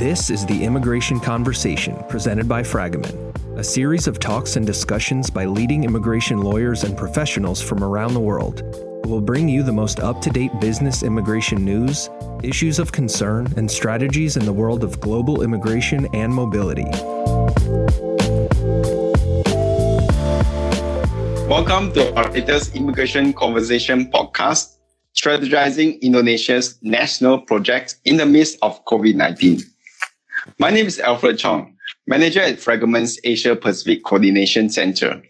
This is the Immigration Conversation presented by Fragomen, a series of talks and discussions by leading immigration lawyers and professionals from around the world who will bring you the most up to date business immigration news, issues of concern, and strategies in the world of global immigration and mobility. Welcome to our latest Immigration Conversation podcast, strategizing Indonesia's national projects in the midst of COVID 19. My name is Alfred Chong, manager at Fragomen's Asia Pacific Coordination Center.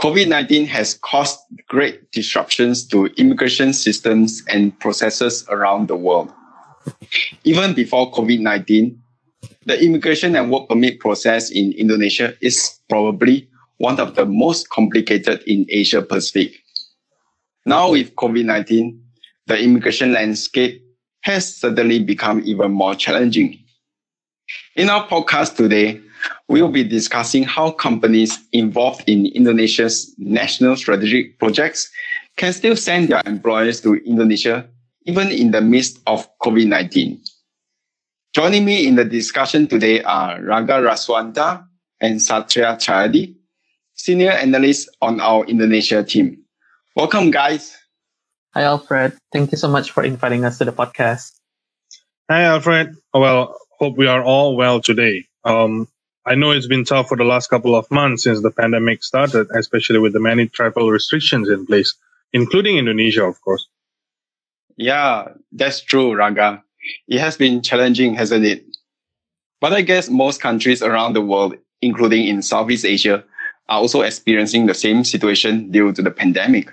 COVID 19 has caused great disruptions to immigration systems and processes around the world. Even before COVID 19, the immigration and work permit process in Indonesia is probably one of the most complicated in Asia Pacific. Now, with COVID 19, the immigration landscape has suddenly become even more challenging. In our podcast today, we will be discussing how companies involved in Indonesia's national strategic projects can still send their employees to Indonesia even in the midst of COVID 19. Joining me in the discussion today are Raga Rasuanta and Satria Cahyadi, senior analysts on our Indonesia team. Welcome, guys. Hi, Alfred. Thank you so much for inviting us to the podcast. Hi, Alfred. Well, hope we are all well today. Um, I know it's been tough for the last couple of months since the pandemic started, especially with the many travel restrictions in place, including Indonesia, of course. Yeah, that's true, Raga. It has been challenging, hasn't it? But I guess most countries around the world, including in Southeast Asia, are also experiencing the same situation due to the pandemic.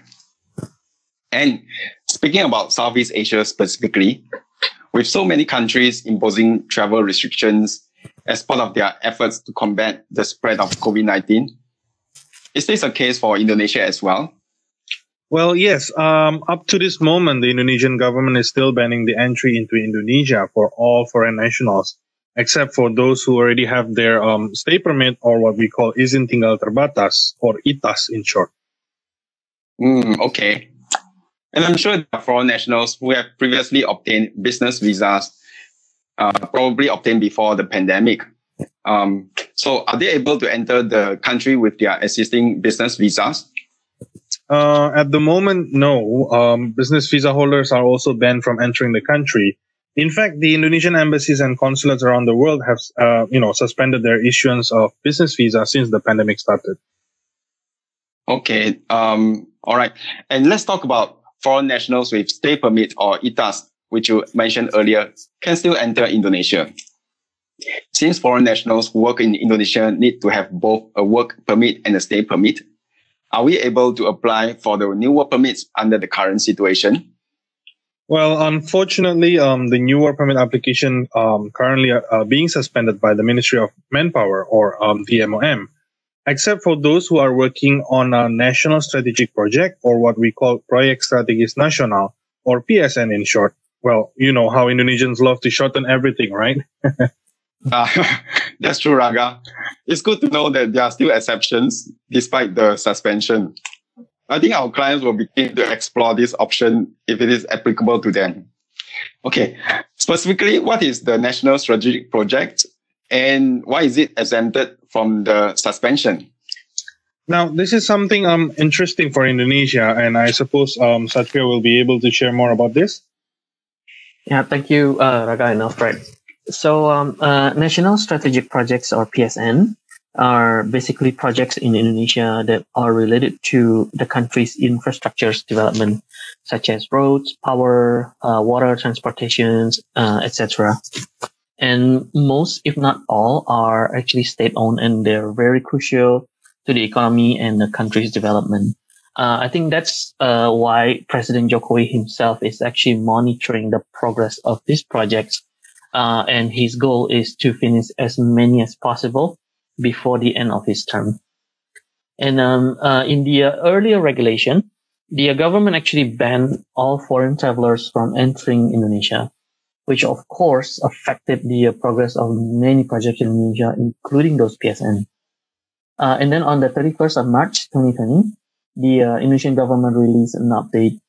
And speaking about Southeast Asia specifically, with so many countries imposing travel restrictions as part of their efforts to combat the spread of COVID 19, is this a case for Indonesia as well? Well, yes. Um, up to this moment, the Indonesian government is still banning the entry into Indonesia for all foreign nationals, except for those who already have their um, stay permit or what we call izin tinggal terbatas or ITAS in short. Mm, okay. And I'm sure foreign nationals who have previously obtained business visas, uh, probably obtained before the pandemic. Um, so are they able to enter the country with their existing business visas? Uh, at the moment, no. Um, business visa holders are also banned from entering the country. In fact, the Indonesian embassies and consulates around the world have, uh, you know, suspended their issuance of business visa since the pandemic started. Okay. Um, all right. And let's talk about foreign nationals with stay permit or ITAS, which you mentioned earlier, can still enter Indonesia. Since foreign nationals who work in Indonesia need to have both a work permit and a stay permit, are we able to apply for the new work permits under the current situation? Well, unfortunately, um, the new work permit application um, currently uh, being suspended by the Ministry of Manpower or um, VMOM except for those who are working on a national strategic project or what we call Project Strategis Nasional or PSN in short. Well, you know how Indonesians love to shorten everything, right? uh, that's true, Raga. It's good to know that there are still exceptions despite the suspension. I think our clients will begin to explore this option if it is applicable to them. Okay, specifically, what is the National Strategic Project and why is it exempted from the suspension? Now, this is something um, interesting for Indonesia, and I suppose um, Satria will be able to share more about this. Yeah, thank you, uh, Raga and Alfred. So, um, uh, National Strategic Projects, or PSN, are basically projects in Indonesia that are related to the country's infrastructures development, such as roads, power, uh, water, transportations, uh, etc and most, if not all, are actually state-owned, and they're very crucial to the economy and the country's development. Uh, I think that's uh, why President Jokowi himself is actually monitoring the progress of these projects, uh, and his goal is to finish as many as possible before the end of his term. And um, uh, in the earlier regulation, the government actually banned all foreign travelers from entering Indonesia which of course affected the uh, progress of many projects in Indonesia, including those PSN. Uh, and then on the 31st of March 2020, the uh, Indonesian government released an update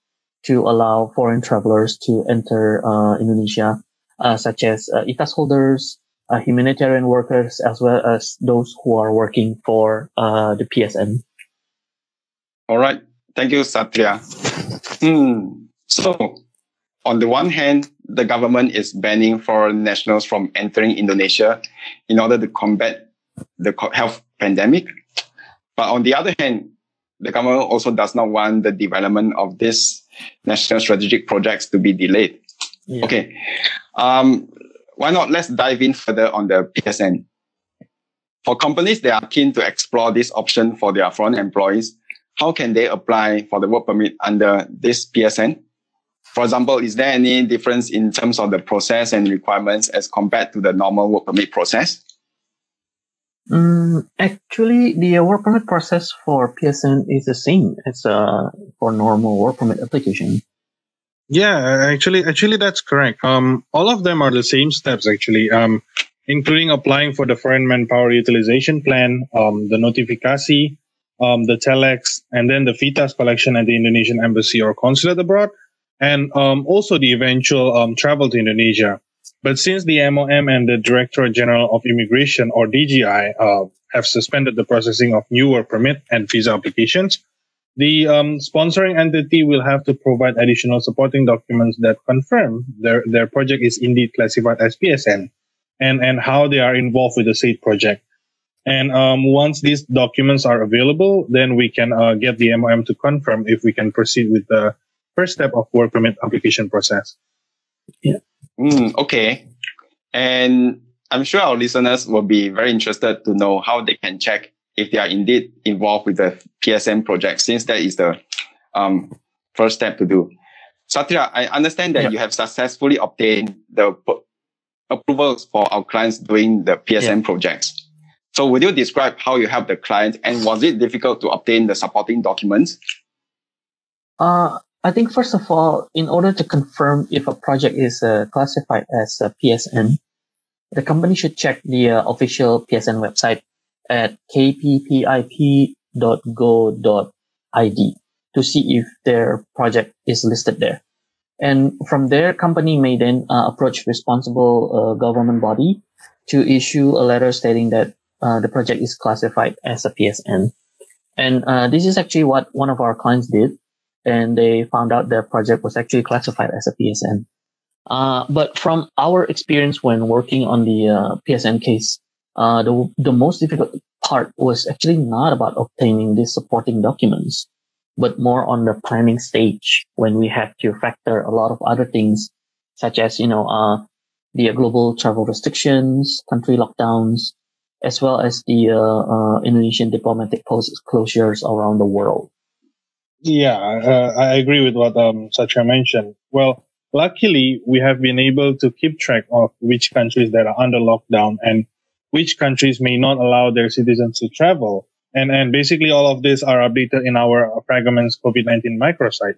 to allow foreign travelers to enter uh, Indonesia uh, such as ITAS holders, uh, humanitarian workers, as well as those who are working for uh, the PSN. All right. Thank you, Satria. Hmm. So, on the one hand, the government is banning foreign nationals from entering Indonesia in order to combat the health pandemic. But on the other hand, the government also does not want the development of these national strategic projects to be delayed. Yeah. Okay. Um, why not? Let's dive in further on the PSN. For companies that are keen to explore this option for their foreign employees, how can they apply for the work permit under this PSN? For example, is there any difference in terms of the process and requirements as compared to the normal work permit process? Um, actually, the work permit process for PSN is the same as uh, for normal work permit application. Yeah, actually, actually, that's correct. Um, all of them are the same steps, actually. Um, including applying for the foreign manpower utilization plan, um, the notifikasi, um, the telex, and then the VITAS collection at the Indonesian embassy or consulate abroad, and um, also the eventual um, travel to Indonesia. But since the MOM and the Directorate General of Immigration or DGI uh, have suspended the processing of new work permit and visa applications, the um, sponsoring entity will have to provide additional supporting documents that confirm their, their project is indeed classified as PSN and, and how they are involved with the state project. And um, once these documents are available, then we can uh, get the MOM to confirm if we can proceed with the first step of work permit application process. Yeah. Mm, okay. And I'm sure our listeners will be very interested to know how they can check if they are indeed involved with the PSN project, since that is the um, first step to do. Satria, I understand that yeah. you have successfully obtained the approvals for our clients doing the PSN yeah. projects. So would you describe how you help the client and was it difficult to obtain the supporting documents? Uh, I think first of all, in order to confirm if a project is uh, classified as a PSN, the company should check the uh, official PSN website at kppip.go.id to see if their project is listed there. And from there, company may then uh, approach responsible uh, government body to issue a letter stating that uh, the project is classified as a PSN. And uh, this is actually what one of our clients did and they found out their project was actually classified as a PSN. Uh, but from our experience when working on the uh, PSN case, uh, the, the most difficult part was actually not about obtaining the supporting documents, but more on the planning stage when we had to factor a lot of other things, such as, you know, uh, the global travel restrictions, country lockdowns, as well as the uh, uh, Indonesian diplomatic post closures around the world. Yeah, uh, I agree with what um, Satria mentioned. Well, luckily, we have been able to keep track of which countries that are under lockdown and which countries may not allow their citizens to travel. And, and basically all of this are updated in our Fragomen's COVID-19 microsite.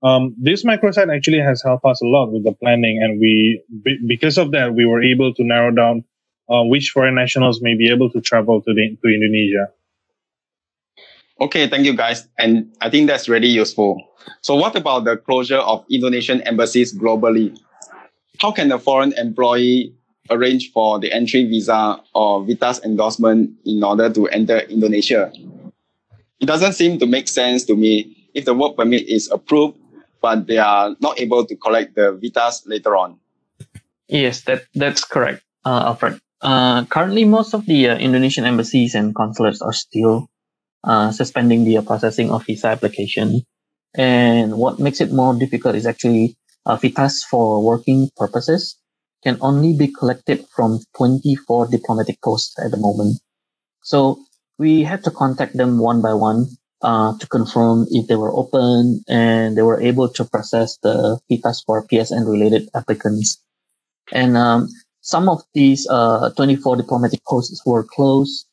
Um, this microsite actually has helped us a lot with the planning and we, because of that, we were able to narrow down uh, which foreign nationals may be able to travel to, the, to Indonesia. Okay, thank you guys. And I think that's really useful. So what about the closure of Indonesian embassies globally? How can a foreign employee arrange for the entry visa or VITAS endorsement in order to enter Indonesia? It doesn't seem to make sense to me if the work permit is approved, but they are not able to collect the VITAS later on. Yes, that, that's correct, uh, Alfred. Uh, currently, most of the uh, Indonesian embassies and consulates are still uh, suspending the processing of visa application. And what makes it more difficult is actually uh, VITAS for working purposes can only be collected from 24 diplomatic posts at the moment. So we had to contact them one by one uh, to confirm if they were open and they were able to process the VITAS for PSN related applicants. And um, some of these uh, 24 diplomatic posts were closed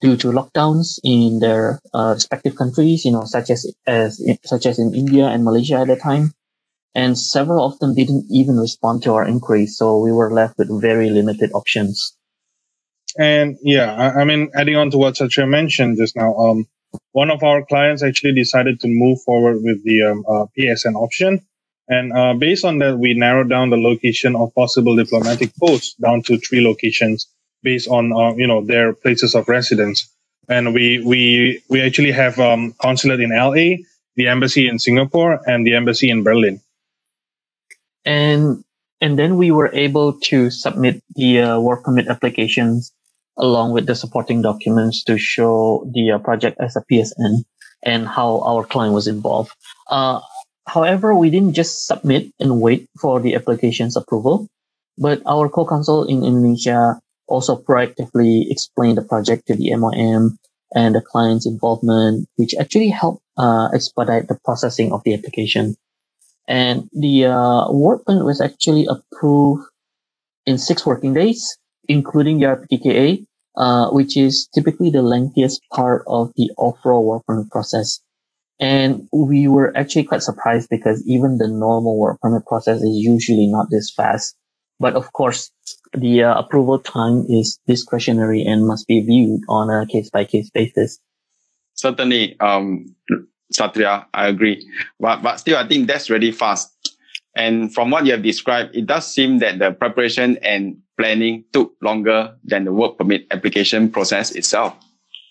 due to lockdowns in their uh, respective countries, you know, such as, as such as in India and Malaysia at the time. And several of them didn't even respond to our inquiries, so we were left with very limited options. And yeah, I, I mean, adding on to what Satria mentioned just now, um, one of our clients actually decided to move forward with the um, uh, PSN option, And uh, based on that, we narrowed down the location of possible diplomatic posts down to three locations based on uh, you know their places of residence. And we we we actually have um, consulate in LA, the embassy in Singapore, and the embassy in Berlin. And and then we were able to submit the uh, work permit applications along with the supporting documents to show the uh, project as a PSN and how our client was involved. Uh, however, we didn't just submit and wait for the application's approval, but our co-counsel in Indonesia also proactively explain the project to the MOM and the client's involvement, which actually helped uh, expedite the processing of the application. And the uh, work permit was actually approved in six working days, including the RPTKA, uh, which is typically the lengthiest part of the overall work permit process. And we were actually quite surprised because even the normal work permit process is usually not this fast. But of course, the uh, approval time is discretionary and must be viewed on a case by case basis. Certainly, um, Satria, I agree. But, but still, I think that's really fast. And from what you have described, it does seem that the preparation and planning took longer than the work permit application process itself.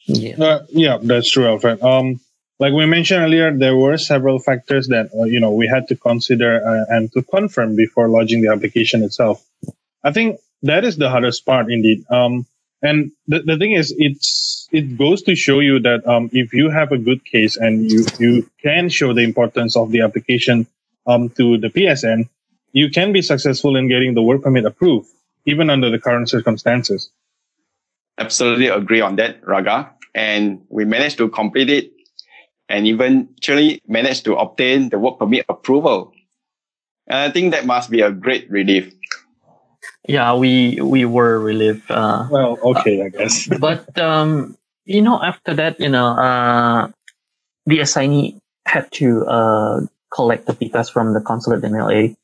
Yeah, uh, yeah, that's true, Alfred. Um, like we mentioned earlier, there were several factors that uh, you know we had to consider uh, and to confirm before lodging the application itself. I think that is the hardest part, indeed. Um, and the, the thing is, it's it goes to show you that um, if you have a good case and you you can show the importance of the application um, to the PSN, you can be successful in getting the work permit approved, even under the current circumstances. Absolutely agree on that, Raga. And we managed to complete it and eventually managed to obtain the work permit approval. And I think that must be a great relief. Yeah, we we were relieved. Uh, well, okay, I guess. but um, you know, after that, you know, uh, the assignee had to uh, collect the VITAS from the consulate in LA,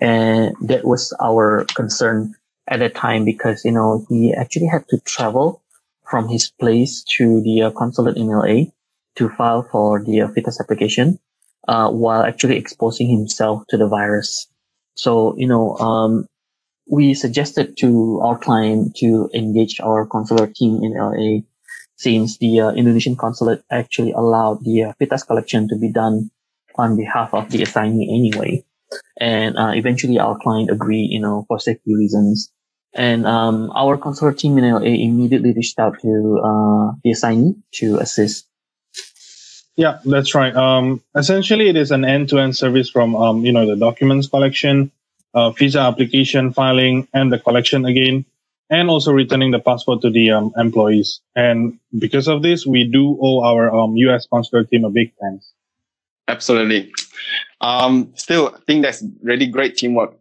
and that was our concern at that time because you know he actually had to travel from his place to the uh, consulate in LA to file for the uh, VITAS application uh, while actually exposing himself to the virus. So, you know, um, we suggested to our client to engage our consular team in LA since the uh, Indonesian consulate actually allowed the uh, VITAS collection to be done on behalf of the assignee anyway. And uh, eventually our client agreed, you know, for safety reasons. And um, our consular team in LA immediately reached out to uh, the assignee to assist yeah, that's right. Um, essentially, it is an end-to-end service from um, you know the documents collection, uh, visa application filing, and the collection again, and also returning the passport to the um, employees. And because of this, we do owe our U.S. Um, consular team a big thanks. Absolutely. Um, still, I think that's really great teamwork.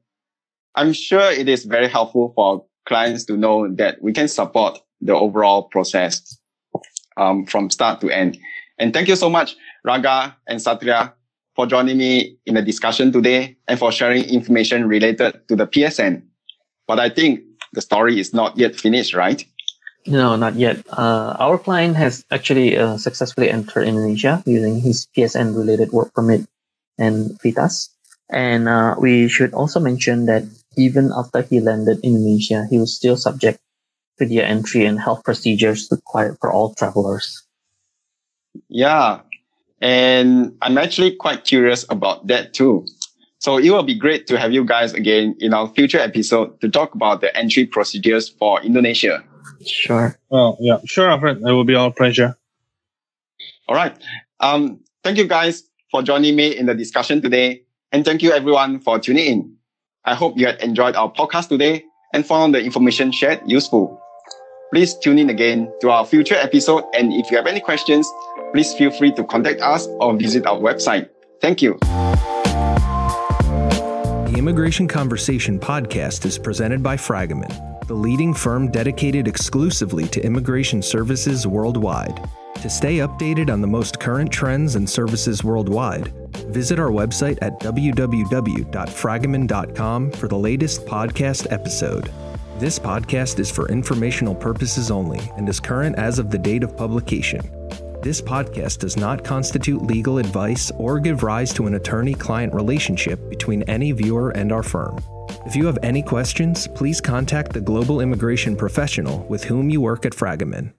I'm sure it is very helpful for clients to know that we can support the overall process um, from start to end. And thank you so much, Raga and Satria, for joining me in the discussion today and for sharing information related to the PSN. But I think the story is not yet finished, right? No, not yet. Uh, our client has actually uh, successfully entered Indonesia using his PSN related work permit and VITAS. And uh, we should also mention that even after he landed in Indonesia, he was still subject to the entry and health procedures required for all travelers. Yeah. And I'm actually quite curious about that too. So it will be great to have you guys again in our future episode to talk about the entry procedures for Indonesia. Sure. Well, yeah, sure, Alfred. It will be our pleasure. All right. Um, thank you guys for joining me in the discussion today. And thank you everyone for tuning in. I hope you had enjoyed our podcast today and found the information shared useful. Please tune in again to our future episode. And if you have any questions, please feel free to contact us or visit our website. Thank you. The Immigration Conversation podcast is presented by Fragomen, the leading firm dedicated exclusively to immigration services worldwide. To stay updated on the most current trends and services worldwide, visit our website at www.fragomen.com for the latest podcast episode. This podcast is for informational purposes only and is current as of the date of publication. This podcast does not constitute legal advice or give rise to an attorney client relationship between any viewer and our firm. If you have any questions, please contact the global immigration professional with whom you work at Fragomen.